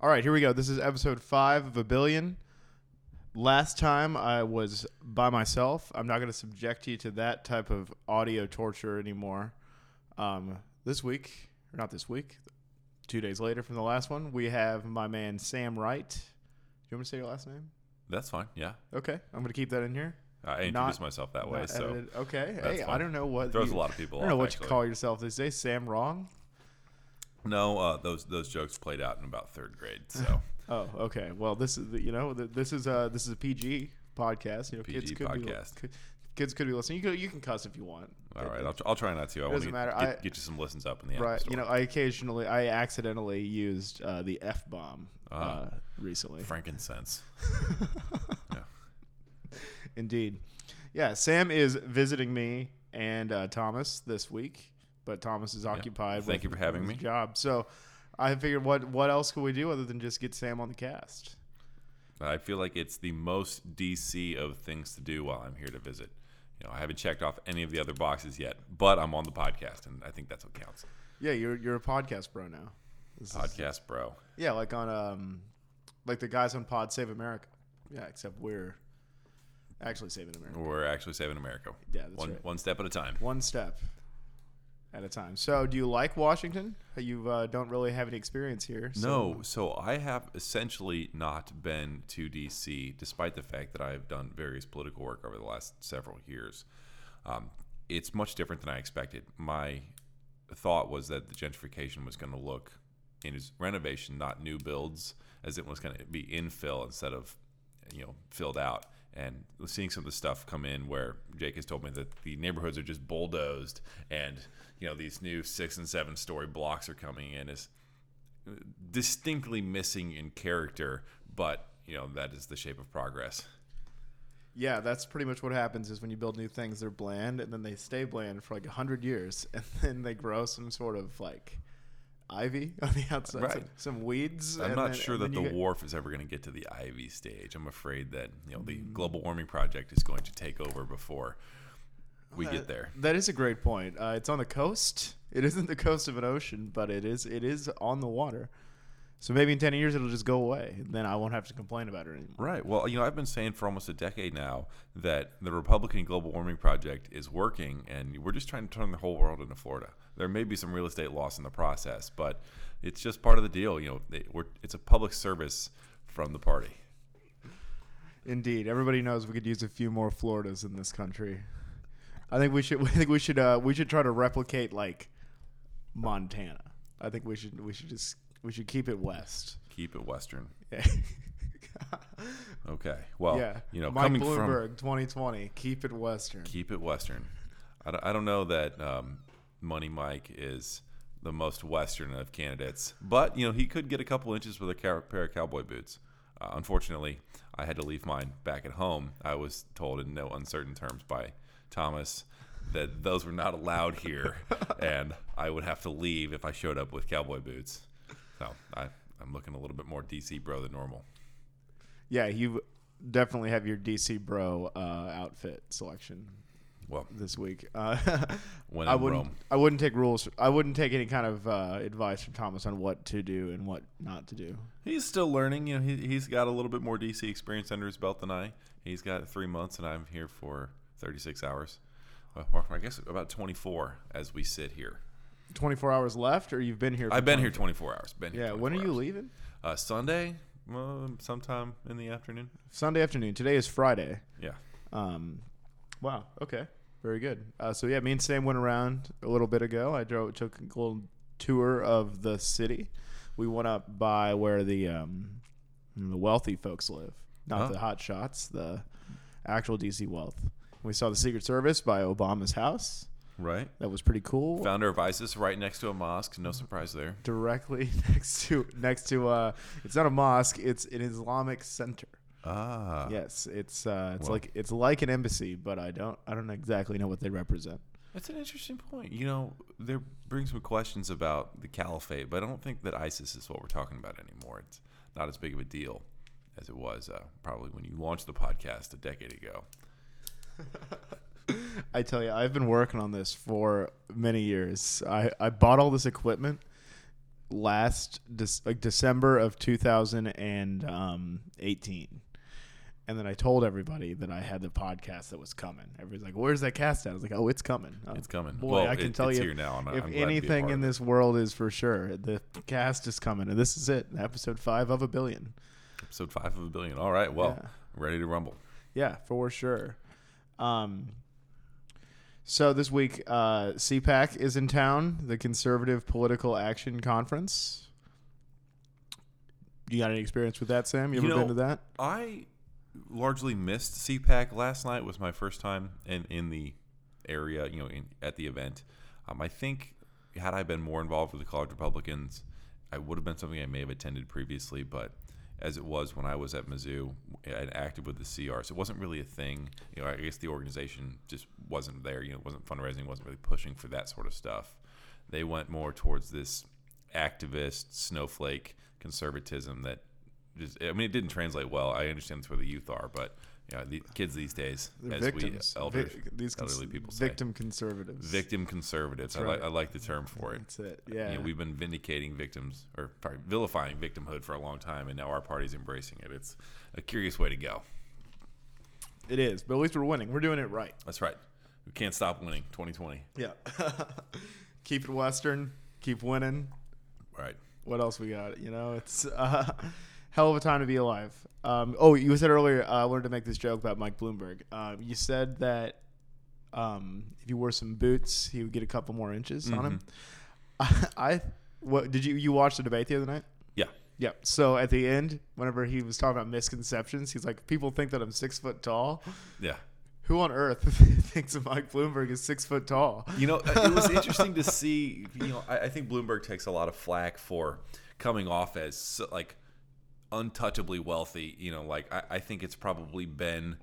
All right, here we go. This is episode five of a billion. Last time I was by myself. I'm not going to subject you to that type of audio torture anymore. Um, this week, or not this week, two days later from the last one, we have my man Sam Wright. Do you want me to say your last name? That's fine. Yeah, Okay, I'm going to keep that in here. I introduced Not- myself that way, Not so edited. okay. that's Hey, I fine. don't know what throws you, a lot of people I don't know off. what actually. you call yourself these days. Sam Wrong. No, uh, those those jokes played out in about third grade. So Oh, okay. Well, this is the- you know th- this is a this is a PG podcast. You know, kids PG could be podcast. could- kids could be listening. You can you can cuss if you want. all right, I'll, I'll try not to. I doesn't matter. get, I- get you some listens up in the right. You know, I occasionally I accidentally used uh, the f bomb uh, Ah. recently. frankincense. yeah. Indeed. Yeah, Sam is visiting me and uh, Thomas this week, but Thomas is occupied. Thank with you for having his me. Job. So I figured, what what else could we do other than just get Sam on the cast? I feel like it's the most DC of things to do while I'm here to visit. You know, I haven't checked off any of the other boxes yet, but I'm on the podcast, and I think that's what counts. Yeah, you're you're a podcast bro now. This is- Podcast, bro. Yeah, like on um, like the guys on Pod Save America. Yeah, except we're actually saving America. We're actually saving America. Yeah, that's one right. one step at a time. One step at a time. So, do you like Washington? You uh, don't really have any experience here. So No, so I have essentially not been to DC, despite the fact that I've done various political work over the last several years. Um, it's much different than I expected. My thought was that the gentrification was going to look in its renovation, not new builds, as it was going to be infill instead of you know filled out. And seeing some of the stuff come in where Jake has told me that the neighborhoods are just bulldozed, and you know these new six and seven story blocks are coming in is distinctly missing in character, but you know that is the shape of progress. Yeah, that's pretty much what happens. Is when you build new things, they're bland, and then they stay bland for like a hundred years, and then they grow some sort of like ivy on the outside, Right. some, some weeds. I'm not then- sure that the get- wharf is ever going to get to the Ivy stage. I'm afraid that you know the global warming project is going to take over before we Uh, get there. That is a great point. Uh, it's on the coast. It isn't the coast of an ocean, but it is. It is on the water. So maybe in ten years it'll just go away, and then I won't have to complain about it anymore. Right. Well, you know, I've been saying for almost a decade now that the Republican global warming project is working, and we're just trying to turn the whole world into Florida. There may be some real estate loss in the process, but it's just part of the deal. You know, they, we're, it's a public service from the party. Indeed, everybody knows we could use a few more Floridas in this country. I think we should. I think we should. Uh, we should try to replicate like Montana. I think we should. We should just. We should keep it west. Keep it Western. Yeah. Okay. Well, yeah. you know, Mike coming from Bloomberg, 2020. Keep it western. keep it Western. I don't, I don't know that um, Money Mike is the most Western of candidates, but you know he could get a couple inches with a cow- pair of cowboy boots. Uh, unfortunately, I had to leave mine back at home. I was told in no uncertain terms by Thomas that those were not allowed here, and I would have to leave if I showed up with cowboy boots. So I, I'm looking a little bit more DC bro than normal. Yeah, you definitely have your DC bro uh, outfit selection Well, this week. Uh, when I in wouldn't. Rome. I wouldn't take rules. I wouldn't take any kind of uh, advice from Thomas on what to do and what not to do. He's still learning. You know, he, he's got a little bit more DC experience under his belt than I. He's got three months, and I'm here for 36 hours. Well, I guess about 24 as we sit here. 24 hours left, or you've been here? I've been here 24 24 hours. Been here Yeah. When are you hours. leaving? Uh, Sunday, well, sometime in the afternoon. Sunday afternoon. Today is Friday. Yeah. Um, wow. Okay. Very good. Uh, so yeah, me and Sam went around a little bit ago. I drove, took a little tour of the city. We went up by where the um, the wealthy folks live, not Huh? the hot shots, the actual DC wealth. We saw the Secret Service by Obama's house. Right. That was pretty cool. Founder of ISIS, right next to a mosque. No surprise there. Directly next to next to uh, it's not a mosque. It's an Islamic center. Ah. yes, it's uh, it's Well. like it's like an embassy, but I don't I don't exactly know what they represent. That's an interesting point. You know, there brings me questions about the caliphate, but I don't think that ISIS is what we're talking about anymore. It's not as big of a deal as it was uh, probably when you launched the podcast a decade ago. I tell you, I've been working on this for many years. I, I bought all this equipment last Dec- like December of 2018. And then I told everybody that I had the podcast that was coming. Everybody's like, "Where's that cast at?" I was like, "Oh, it's coming. Oh, It's coming. Boy, Well, I can it- tell you, now, and if I'm glad to be a anything in this world is for sure, the cast is coming, and this is it, episode five of a billion. Episode five of a billion. All right. Well, Yeah. ready to rumble. Yeah, for sure. Um, so this week, uh, CPAC is in town, the Conservative Political Action Conference. You got any experience with that, Sam? You You ever know, been to that? I largely missed CPAC last night. Was my first time in in the area, you know, in, at the event. Um, I think had I been more involved with the college Republicans, I would have been something I may have attended previously. But as it was when I was at Mizzou and active with the CRs, it wasn't really a thing. You know, I guess the organization just wasn't there. You know, it wasn't fundraising, wasn't really pushing for that sort of stuff. They went more towards this activist snowflake conservatism that just I mean it didn't translate well. I understand that's where the youth are, but know, the kids these days, They're as victims. we elders, these cons- elderly people say, victim conservatives. victim conservatives. I, like. I like the term for it. That's it. Yeah. You know, we've been vindicating victims or sorry, vilifying victimhood for a long time, and now our party's embracing it. It's a curious way to go. it is, but at least we're winning. We're doing it right. That's right. We can't stop winning. 2020. Yeah. keep it Western. Keep winning. Right. what else we got? You know, it's uh, hell of a time to be alive. Um, oh, you said earlier uh, I wanted to make this joke about Mike Bloomberg. Um, you said that um, if you wore some boots, he would get a couple more inches on him. I what did you you watch the debate the other night? Yeah. Yeah. So at the end, whenever he was talking about misconceptions, he's like, "People think that I'm six foot tall. Yeah. Who on earth thinks that Mike Bloomberg is six foot tall?" You know, it was interesting to see. You know, I, I think Bloomberg takes a lot of flack for coming off as like untouchably wealthy. You know, like I, I think it's probably been.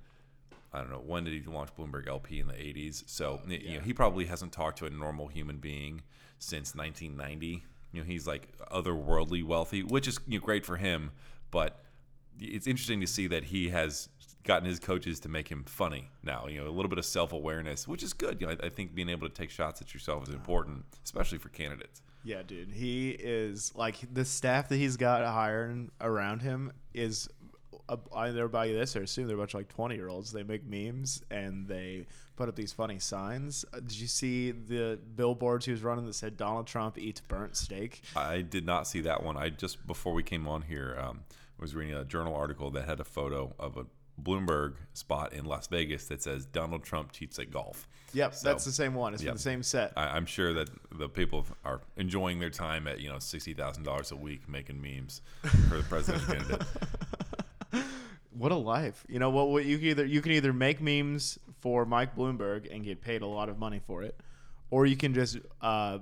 I don't know when did he launch Bloomberg LP in the '80s. So y- you know, he probably hasn't talked to a normal human being since 1990. You know, he's like otherworldly wealthy, which is you know, great for him. But it's interesting to see that he has gotten his coaches to make him funny now. You know, a little bit of self awareness, which is good. You know, I, I think being able to take shots at yourself is important, especially for candidates. Yeah, dude. He is like the staff that he's got hiring around him is uh, either by this or assume they're a bunch of like 20 year olds. They make memes and they put up these funny signs. Uh, Did you see the billboards he was running that said Donald Trump eats burnt steak? I did not see that one. I just before we came on here um, was reading a journal article that had a photo of a Bloomberg spot in Las Vegas that says Donald Trump cheats at golf. Yep, So- that's the same one. It's from Yep. the same set. I, I'm sure that the people are enjoying their time at you know sixty thousand dollars a week making memes for the president candidate. What a life! You know what? What you can either you can either make memes for Mike Bloomberg and get paid a lot of money for it, or you can just uh,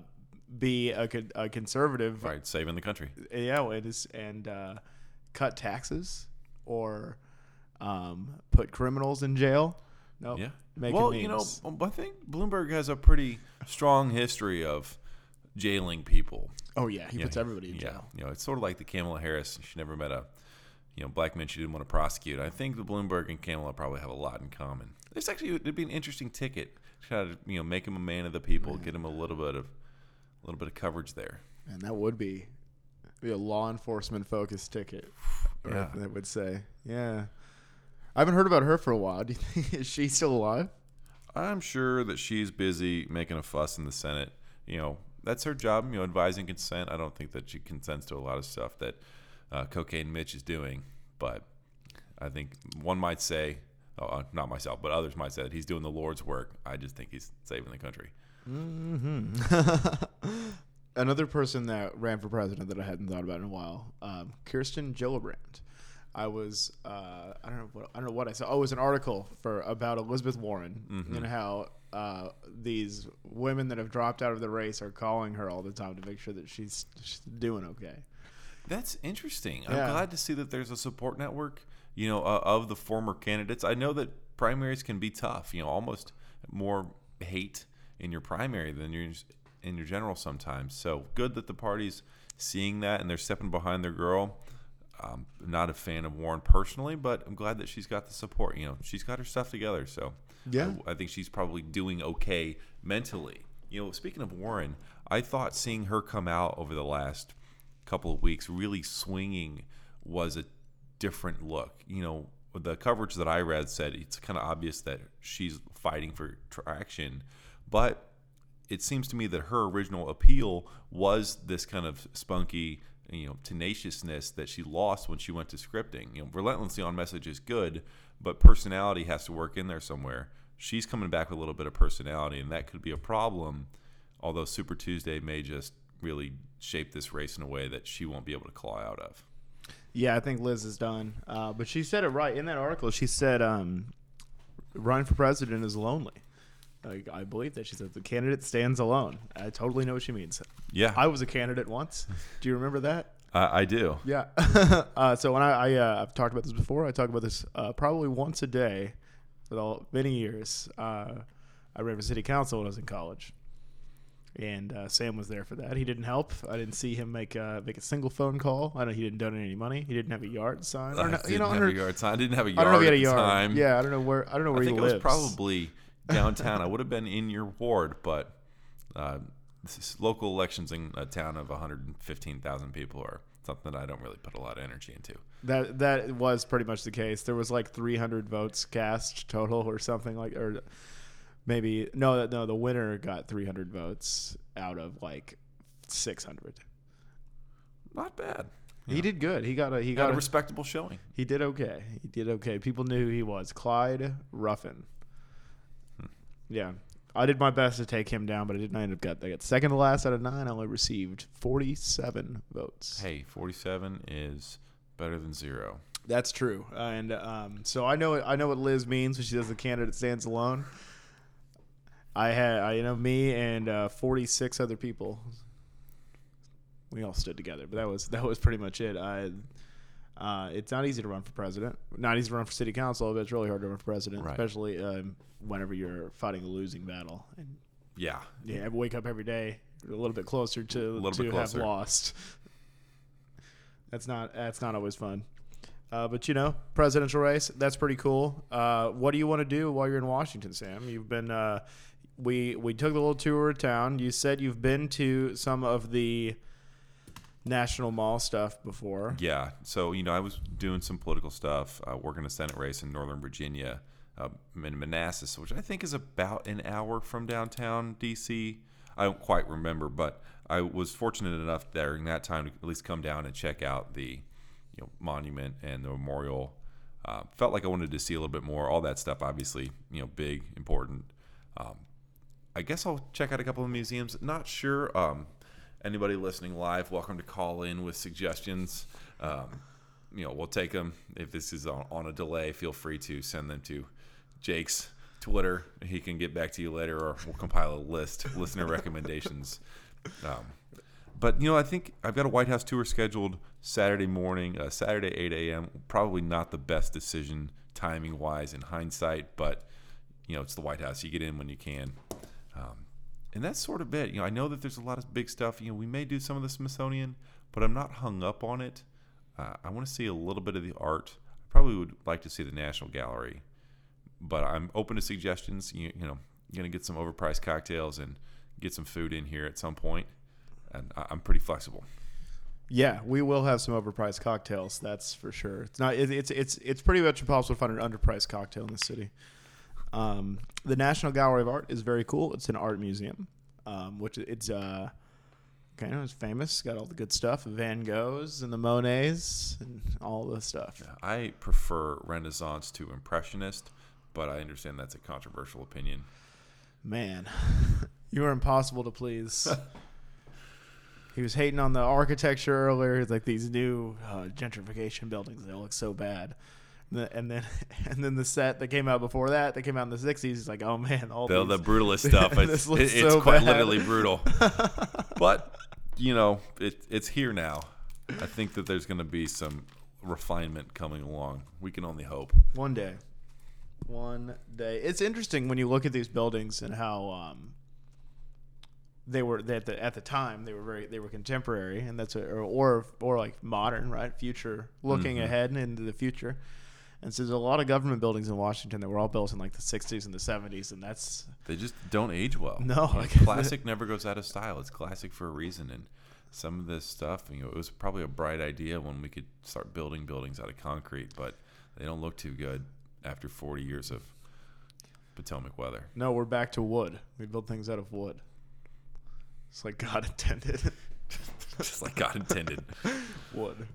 be a, a conservative Right, saving the country. yeah, it is, and uh, cut taxes or um, put criminals in jail. No, Yeah. making well, memes. you know, um, I think Bloomberg has a pretty strong history of jailing people. oh yeah, he Yeah, puts everybody in yeah. jail. You know, it's sort of like the Kamala Harris. She never met a, you know, black man she didn't want to prosecute. I think the Bloomberg and Kamala probably have a lot in common. It's actually it'd be an interesting ticket try to you know make him a man of the people, get him a little bit of, a little bit of coverage there. And that would be be a law enforcement focused ticket. Yeah. that would say, yeah. I haven't heard about her for a while. Do you think is she still alive? I'm sure that she's busy making a fuss in the Senate. You know, that's her job. You know, advising consent. I don't think that she consents to a lot of stuff that uh, Cocaine Mitch is doing. But I think one might say, oh, uh, not myself, but others might say that he's doing the Lord's work. I just think he's saving the country. Mm-hmm. Another person that ran for president that I hadn't thought about in a while, um, Kirsten Gillibrand. I was uh, I don't know what I don't know what I saw. Oh, it was an article for about Elizabeth Warren Mm-hmm. and how uh, these women that have dropped out of the race are calling her all the time to make sure that she's, she's doing okay. That's interesting. I'm glad to see that there's a support network, you know, uh, of the former candidates. I know that primaries can be tough. You know, almost more hate in your primary than your in your general sometimes. So good that the party's seeing that and they're stepping behind their girl. I'm not a fan of Warren personally, but I'm glad that she's got the support. You know, she's got her stuff together. So Yeah. I, I think she's probably doing okay mentally. You know, speaking of Warren, I thought seeing her come out over the last couple of weeks really swinging was a different look. You know, the coverage that I read said it's kind of obvious that she's fighting for traction, but it seems to me that her original appeal was this kind of spunky, you know, tenaciousness that she lost when she went to scripting. You know, relentlessly on message is good, but personality has to work in there somewhere. She's coming back with a little bit of personality, and that could be a problem. Although Super Tuesday may just really shape this race in a way that she won't be able to claw out of. Yeah, I think Liz is done. Uh, but she said it right in that article. She said um, running for president is lonely. Like, I believe that she said the candidate stands alone. I totally know what she means. Yeah, I was a candidate once. Do you remember that? uh, I do. Yeah. uh, so when I, I uh, I've talked about this before. I talk about this uh, probably once a day for all many years. Uh, I ran for city council when I was in college, and uh, Sam was there for that. He didn't help. I didn't see him make uh, make a single phone call. I know he didn't donate any money. He didn't have a yard sign. I Or no- didn't you know, I have don't- a yard sign. I didn't have a I yard I don't know if he had a yard. time. Yeah, I don't know where. I don't know where I he think it lives. was probably downtown. I would have been in your ward, but uh, this is- local elections in a town of 115,000 people are something that I don't really put a lot of energy into. That that was pretty much the case. There was like 300 votes cast total, or something like, or maybe no, no. The winner got 300 votes out of like 600. Not bad. He did good. He got a he He got got a a, respectable showing. he did okay. He did okay. People knew who he was. Clyde Ruffin. Yeah. I did my best to take him down, but I didn't end up got I got second to last out of nine. I only received 47 votes. Hey, 47 is better than zero. That's true, uh, and um, so I know I know what Liz means when she says the candidate stands alone. I had I you know me and uh, 46 other people. We all stood together, but that was that was pretty much it. I, uh, it's not easy to run for president. Not easy to run for city council, but it's really hard to run for president, Right. especially um, whenever you're fighting a losing battle. And Yeah. yeah, I wake up every day a little bit closer to to bit have lost. That's not that's not always fun. Uh, but you know, presidential race that's pretty cool. Uh, what do you want to do while you're in Washington, Sam? You've been uh, we we took a little tour of town. You said you've been to some of the National Mall stuff before. Yeah. So, you know, I was doing some political stuff, uh, working a Senate race in Northern Virginia, uh, in Manassas, which I think is about an hour from downtown D.C. I don't quite remember, but I was fortunate enough during that time to at least come down and check out the you know, monument and the memorial. Uh, felt like I wanted to see a little bit more. All that stuff, obviously, you know, big, important. Um, I guess I'll check out a couple of museums. Not sure. Um, anybody listening live, welcome to call in with suggestions. Um, you know, we'll take them. If this is on, on a delay, feel free to send them to Jake's Twitter. He can get back to you later, or we'll compile a list, listener recommendations. Um, but you know, I think I've got a White House tour scheduled Saturday morning, uh, Saturday 8 a.m. Probably not the best decision timing wise in hindsight, but you know, it's the White House. You get in when you can. Um, and that's sort of it. You know, I know that there's a lot of big stuff. You know, we may do some of the Smithsonian, but I'm not hung up on it. Uh, I want to see a little bit of the art. I probably would like to see the National Gallery, but I'm open to suggestions. You, you know, going to get some overpriced cocktails and get some food in here at some point, and I, I'm pretty flexible. Yeah, we will have some overpriced cocktails. That's for sure. It's not. It, it's it's it's pretty much impossible to find an underpriced cocktail in the city. Um, the National Gallery of Art is very cool. It's an art museum, um, which it's uh, kind of it's famous. Got all the good stuff, Van Goghs and the Monets and all the stuff. I prefer Renaissance to Impressionist, but I understand that's a controversial opinion. Man, you are impossible to please. he was hating on the architecture earlier. He's like these new uh, gentrification buildings. They look so bad. And then, and then the set that came out before that, that came out in the '60s. He's like, "Oh man, all the, these, the brutalist stuff. It's, it- it's so quite bad. literally brutal. but you know, it, it's here now. I think that there's going to be some refinement coming along. We can only hope. One day, one day. It's interesting when you look at these buildings and how um, they were at the at the time they were very they were contemporary and that's a, or, or or like modern right future looking Mhm. ahead into the future. And so there's a lot of government buildings in Washington that were all built in like the 60s and the 70s, and that's They just don't age well. No, like- classic never goes out of style. It's classic for a reason, and some of this stuff, you know, it was probably a bright idea when we could start building buildings out of concrete, but they don't look too good after 40 years of Potomac weather. No, we're back to wood. We build things out of wood. It's like God intended. Just like God intended. wood.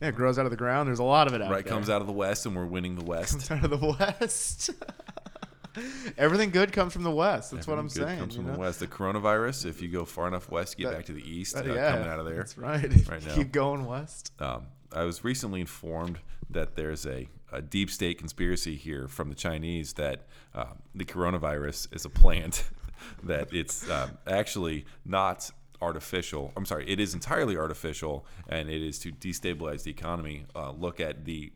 Yeah, it grows out of the ground. There's a lot of it out right there. comes out of the west, and we're winning the west. Comes out of the west. Everything good comes from the west. That's what I'm good saying. Comes from know? the west. The coronavirus, if you go far enough west, get That- back to the east, uh, yeah, coming out of there. That's right. right now. Keep going west. Um, I was recently informed that there's a, a deep state conspiracy here from the Chinese that um, the coronavirus is a plant, that it's um, actually not artificial. I'm sorry, it is entirely artificial, and it is to destabilize the economy. Uh, look at the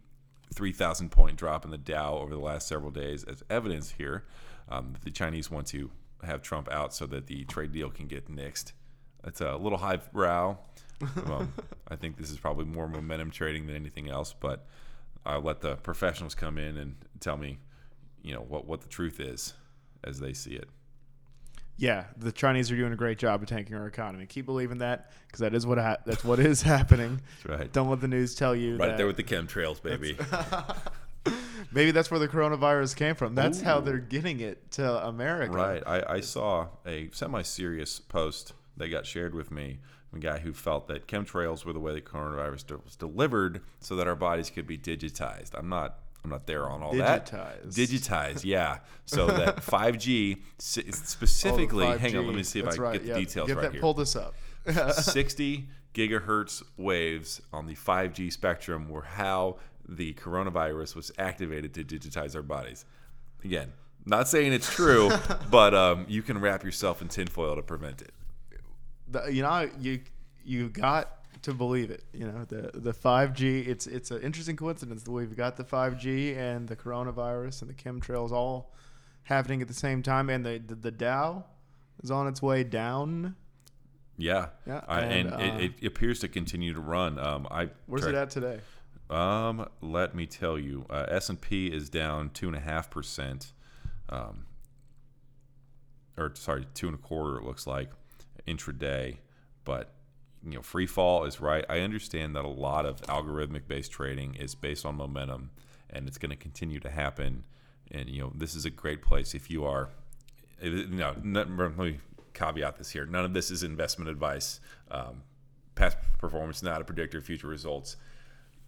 3,000 point drop in the Dow over the last several days as evidence here. Um, the Chinese want to have Trump out so that the trade deal can get nixed. It's a little highbrow. Um, I think this is probably more momentum trading than anything else, but I'll let the professionals come in and tell me, you know, what, what the truth is as they see it. Yeah, the Chinese are doing a great job of tanking our economy. Keep believing that because that is what ha- that's what is happening. That's right. Don't let the news tell you Right there with the chemtrails, baby. Maybe that's where the coronavirus came from. That's how they're getting it to America. Right. I, I saw a semi serious post that got shared with me. A guy who felt that chemtrails were the way the coronavirus was delivered so that our bodies could be digitized. I'm not. I'm not there on all that. Digitized. Digitized, yeah. So that 5G specifically. Oh, hang on, let me see if That's I right. get the yeah. details Get right that, here. Pull this up. 60 gigahertz waves on the 5G spectrum were how the coronavirus was activated to digitize our bodies. Again, not saying it's true, but um, you can wrap yourself in tinfoil to prevent it. The, you know you you got to believe it you know the the 5g it's it's an interesting coincidence that we've got the 5g and the coronavirus and the chemtrails all happening at the same time and the the, the dow is on its way down Yeah, Yeah, I, and, and, uh, it, it appears to continue to run. Um, I where's it at today Um, let me tell you, uh, S and P is down two and a half percent, um, or sorry, two and a quarter. It looks like intraday, but you know, free fall is right. I understand that a lot of algorithmic based trading is based on momentum, and it's going to continue to happen. And you know, this is a great place if you are. You know, let me caveat this here. None of this is investment advice. Um, past performance is not a predictor of future results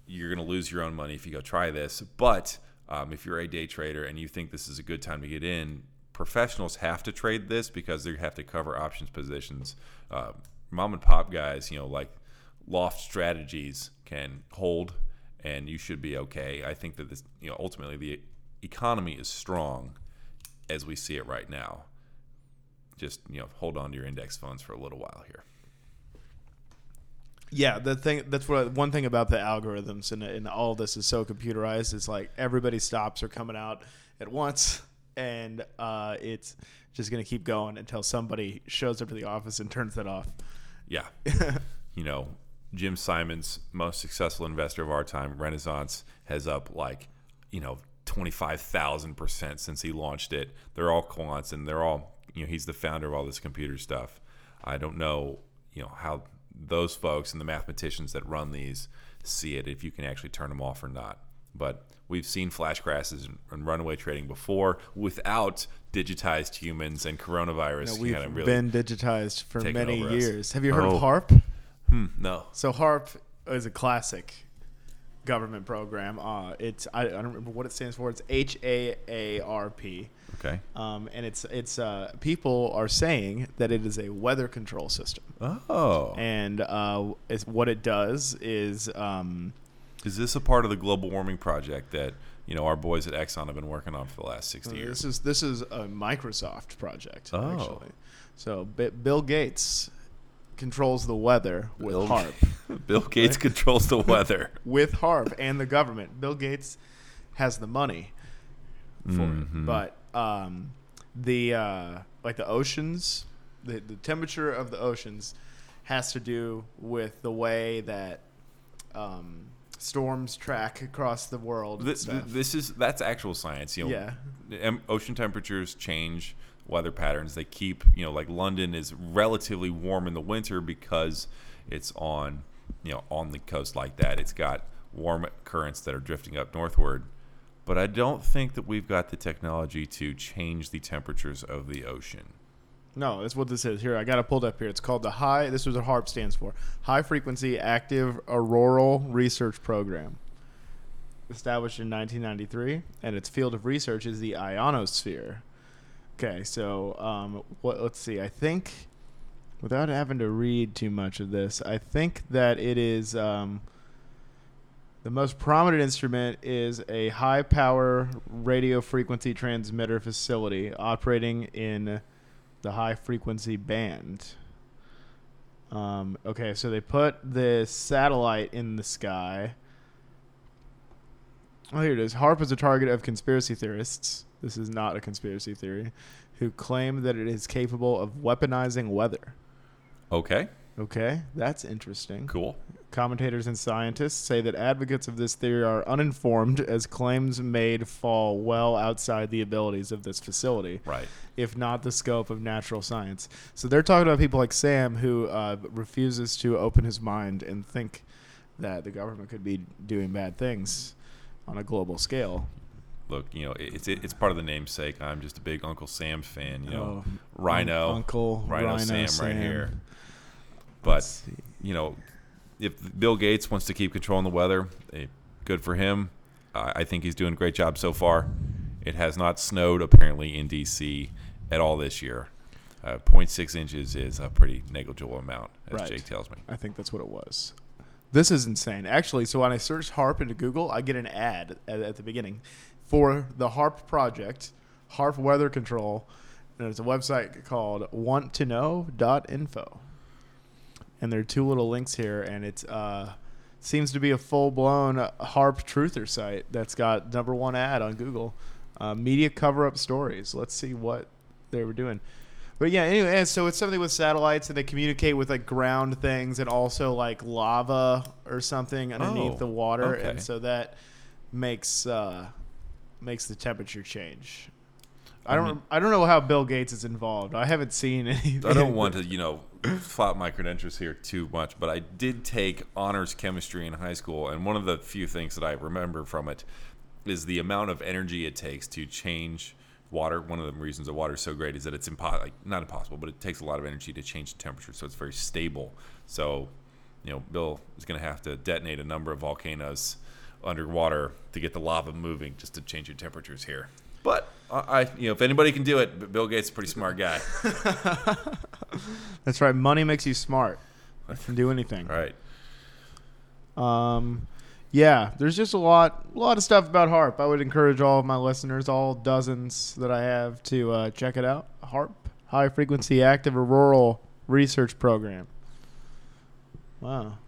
you're going to lose your own money if you go try this. But um, if you're a day trader and you think this is a good time to get in, professionals have to trade this because they have to cover options positions. Uh, mom and pop guys, you know, like loft strategies can hold, and you should be okay. I think that this, you know, ultimately the economy is strong as we see it right now. Just you know, hold on to your index funds for a little while here. yeah the thing that's what one thing about the algorithms and, and all this is so computerized is like everybody's stops are coming out at once and uh, it's just going to keep going until somebody shows up to the office and turns that off Yeah. you know, Jim Simons, most successful investor of our time, Renaissance, has up like, you know, 25,000% since he launched it. They're all quants and they're all, you know, he's the founder of all this computer stuff. I don't know, you know, how those folks and the mathematicians that run these see it, if you can actually turn them off or not. But we've seen flash crashes and- runaway trading before without digitized humans and coronavirus. No, we've kind of really, been digitized for many over us. years. Have you heard Oh. of HAARP? Hmm, no. So HAARP is a classic government program. Uh, it's I, I don't remember what it stands for. It's H A A R P. Okay. Um, and it's it's uh, people are saying that it is a weather control system, Oh. and uh, it's, what it does is um, Is this a part of the global warming project that you know our boys at Exxon have been working on for the last sixty years? this is this is a Microsoft project Oh. actually. So B- Bill Gates controls the weather with Bill- HAARP. Bill Gates controls the weather. with HAARP and the government. Bill Gates has the money for Mhm. it, but um, the uh, like the oceans, the the temperature of the oceans has to do with the way that um, storms track across the world. This, this is that's actual science. You know, Yeah. ocean temperatures change weather patterns. They keep you know like London is relatively warm in the winter because It's on, you know, on the coast like that. It's got warm currents that are drifting up northward. But I don't think that we've got the technology to change the temperatures of the ocean. No, that's what this is. Here, I got it pulled up here. It's called the High. This is what HAARP stands for: High Frequency Active Auroral Research Program. Established in 1993, and its field of research is the ionosphere. Okay, so um, what? Let's see. I think, without having to read too much of this, I think that it is. Um, the most prominent instrument is a high power radio frequency transmitter facility operating in the high frequency band. Um, okay, so they put the satellite in the sky. Oh, here it is. HAARP is a target of conspiracy theorists. This is not a conspiracy theory, who claim that it is capable of weaponizing weather. Okay, Okay, that's interesting. cool. Commentators and scientists say that advocates of this theory are uninformed as claims made fall well outside the abilities of this facility, Right. if not the scope of natural science. So they're talking about people like Sam who uh, refuses to open his mind and think that the government could be doing bad things on a global scale. Look, you know, it- it's it's part of the namesake. I'm just a big Uncle Sam fan. You know, Oh, Rhino, Uncle Rhino, Rhino Sam, right here. But you know, if Bill Gates wants to keep controlling the weather, eh, good for him. I I think he's doing a great job so far. It has not snowed apparently in D.C. at all this year. Uh, 0.6 inches is a pretty negligible amount, as Right. Jake tells me. I think that's what it was. This is insane. Actually, so when I search HAARP into Google, I get an ad at, at the beginning for the HAARP project, HAARP Weather Control, and there's a website called wanttoknow.info. And there are two little links here, and it's uh, seems to be a full blown HAARP truther site that's got number one ad on Google. Uh, media cover up stories. Let's see what they were doing. But yeah, anyway, and so it's something with satellites and they communicate with like ground things and also like lava or something underneath Oh, the water, okay. and so that makes uh, makes the temperature change. I don't mean- I don't know how Bill Gates is involved. I haven't seen any. I don't want to, you know, flout my credentials here too much, but I did take honors chemistry in high school, and one of the few things that I remember from it is the amount of energy it takes to change water. One of the reasons that water is so great is that it's impo- like not impossible, but it takes a lot of energy to change the temperature, so it's very stable. So, you know, Bill is going to have to detonate a number of volcanoes underwater to get the lava moving just to change your temperatures here. But I, I you know, if anybody can do it, Bill Gates is a pretty smart guy. That's right. Money makes you smart. I can do anything. All right. Um, yeah, there's just a lot, a lot of stuff about HAARP. I would encourage all of my listeners, all dozens that I have, to uh, check it out. HAARP, High Frequency Active Auroral Research Program. Wow.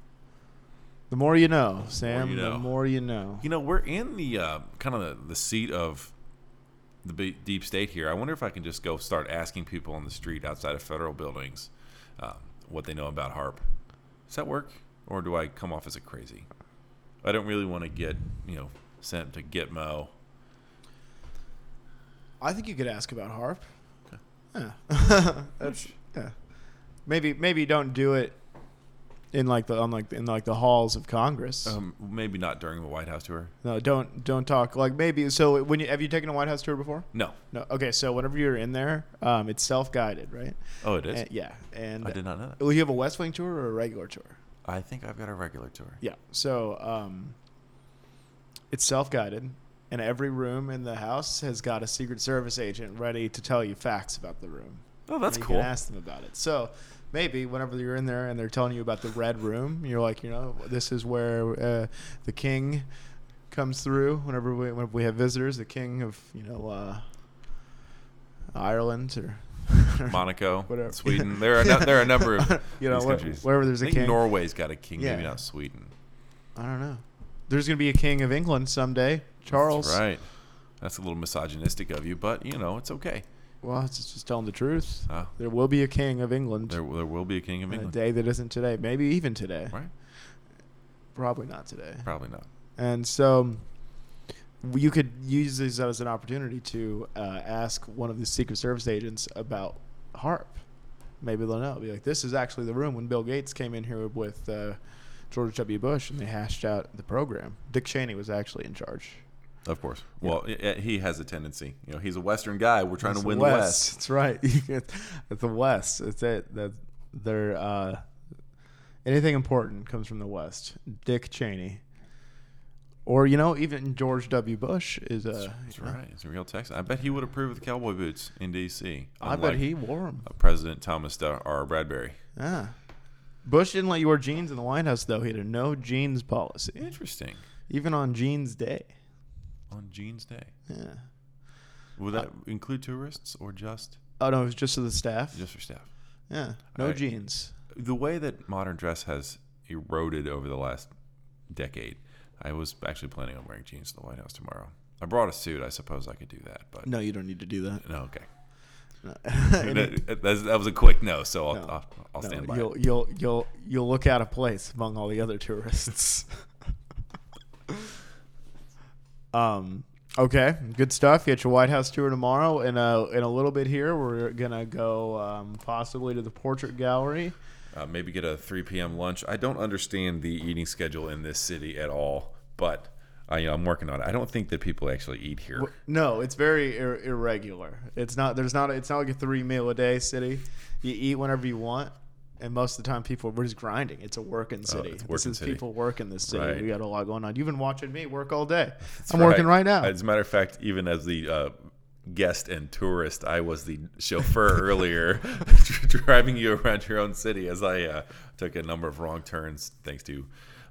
The more you know, Sam. you know. The more you know. You know, we're in the uh, kind of the, the seat of the deep state here. I wonder if I can just go start asking people on the street outside of federal buildings uh, what they know about HAARP. Does that work, or do I come off as a crazy? I don't really want to get you know sent to Gitmo. I think you could ask about HAARP. Okay. Yeah. That's yeah. Maybe maybe don't do it in like the on like in like the halls of Congress. Um, maybe not during the White House tour. No, don't don't talk like maybe. So when you have you taken a White House tour before? No. No. Okay, so whenever you're in there, um, it's self guided, right? Oh, it is. And- yeah, and I did not know that. Will you have a West Wing tour or a regular tour? I think I've got a regular tour. Yeah. So um, it's self guided, and every room in the house has got a Secret Service agent ready to tell you facts about the room. Oh, that's cool. Can ask them about it. So maybe whenever you're in there and they're telling you about the red room, you're like, you know, this is where uh, the king comes through. Whenever we whenever we have visitors, the king of you know uh, Ireland or Monaco, Whatever. Sweden. There are no, there are a number of you know wherever there's a king. Norway's got a king, maybe not Sweden. I don't know. There's gonna be a king of England someday, Charles. That's right. That's a little misogynistic of you, but you know it's okay. Well, it's just, telling the truth. Uh, There will be a king of England there, there will be a king of England. a day that isn't today. Maybe even today. right? Probably not today. Probably not. And so you could use this as an opportunity to uh, ask one of the Secret Service agents about HAARP maybe they'll know. Be like, this is actually the room when Bill Gates came in here with uh, George W. Bush and they hashed out the program. Dick Cheney was actually in charge. Of course. Well, i- he has a tendency. You know, he's a Western guy. We're trying It's to win the West. That's right. it's the West. It's it. That they're uh, anything important comes from the West. Dick Cheney, or you know, even George W. Bush is a. That's right. He's a real Texan. I bet he would approve of the cowboy boots in D.C. I bet he wore them. President Thomas R. Bradbury. Yeah. Bush didn't let you wear jeans in the White House, though. He had a no jeans policy, Interesting. even on Jeans Day. On Jeans Day. Yeah. Would that uh, include tourists or just Oh no, it was just for the staff. just for staff? yeah, no I- jeans. The way that modern dress has eroded over the last decade, I was actually planning on wearing jeans to the White House tomorrow. I brought a suit. I suppose I could do that, but No, you don't need to do that. no. Okay, No. that, that was a quick no, so I'll, No. I'll, I'll No, stand by you'll it. you'll you'll you'll look out of place among all the other tourists. um. Okay, good stuff. You got your White House tour tomorrow, and uh, in a little bit here, we're gonna go um, possibly to the portrait gallery. Uh, maybe get a 3 p.m. lunch. I don't understand the eating schedule in this city at all, but I, you know, I'm working on it. I don't think that people actually eat here. No, it's very ir- irregular. It's not. There's not. It's not like a three meal a day city. You eat whenever you want, and most of the time people we're just grinding. It's a working city. Oh, it's this working is city. people working this city. Right. We got a lot going on. You've been watching me work all day. That's I'm working right now. As a matter of fact, even as the uh, guest and tourist, I was the chauffeur earlier, driving you around your own city as I uh, took a number of wrong turns thanks to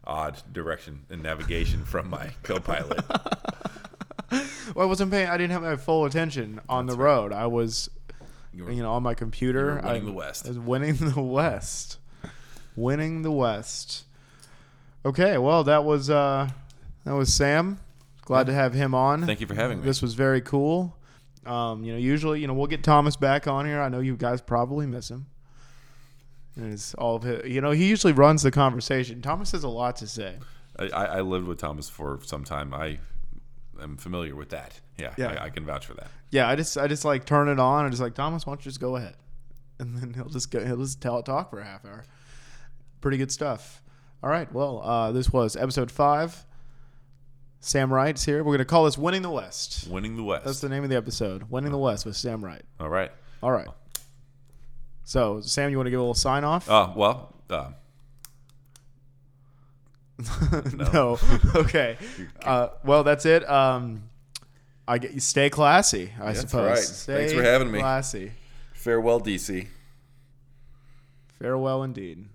odd direction and navigation from my co-pilot. Well, I wasn't paying. I didn't have my full attention on the road. I was, You you know, on my computer. winning I, the West. I was winning the West. winning the West. Okay, well, that was uh, that was Sam. Glad to have him on. Thank you for having me. This was very cool. Um, you know, usually, you know, we'll get Thomas back on here. I know you guys probably miss him. And it's all of his, you know, he usually runs the conversation. Thomas has a lot to say. I I lived with Thomas for some time. I am familiar with that. Yeah, Yeah. I, I can vouch for that. Yeah, I just I just like turn it on and just like Thomas, why don't you just go ahead, and then he'll just go he'll just tell talk for a half hour. Pretty good stuff. All right, well, uh, this was episode five. Sam Wright's here. We're gonna call this "Winning the West." Winning the West. That's the name of the episode. "Winning the West" with Sam Wright. All right. All right. So, Sam, you want to give a little sign off? Uh, well, uh, no. okay. Uh, well, that's it. Um, I get you. Stay classy. I That's suppose. right. Stay Thanks for having me. Classy. farewell, DC. Farewell, indeed.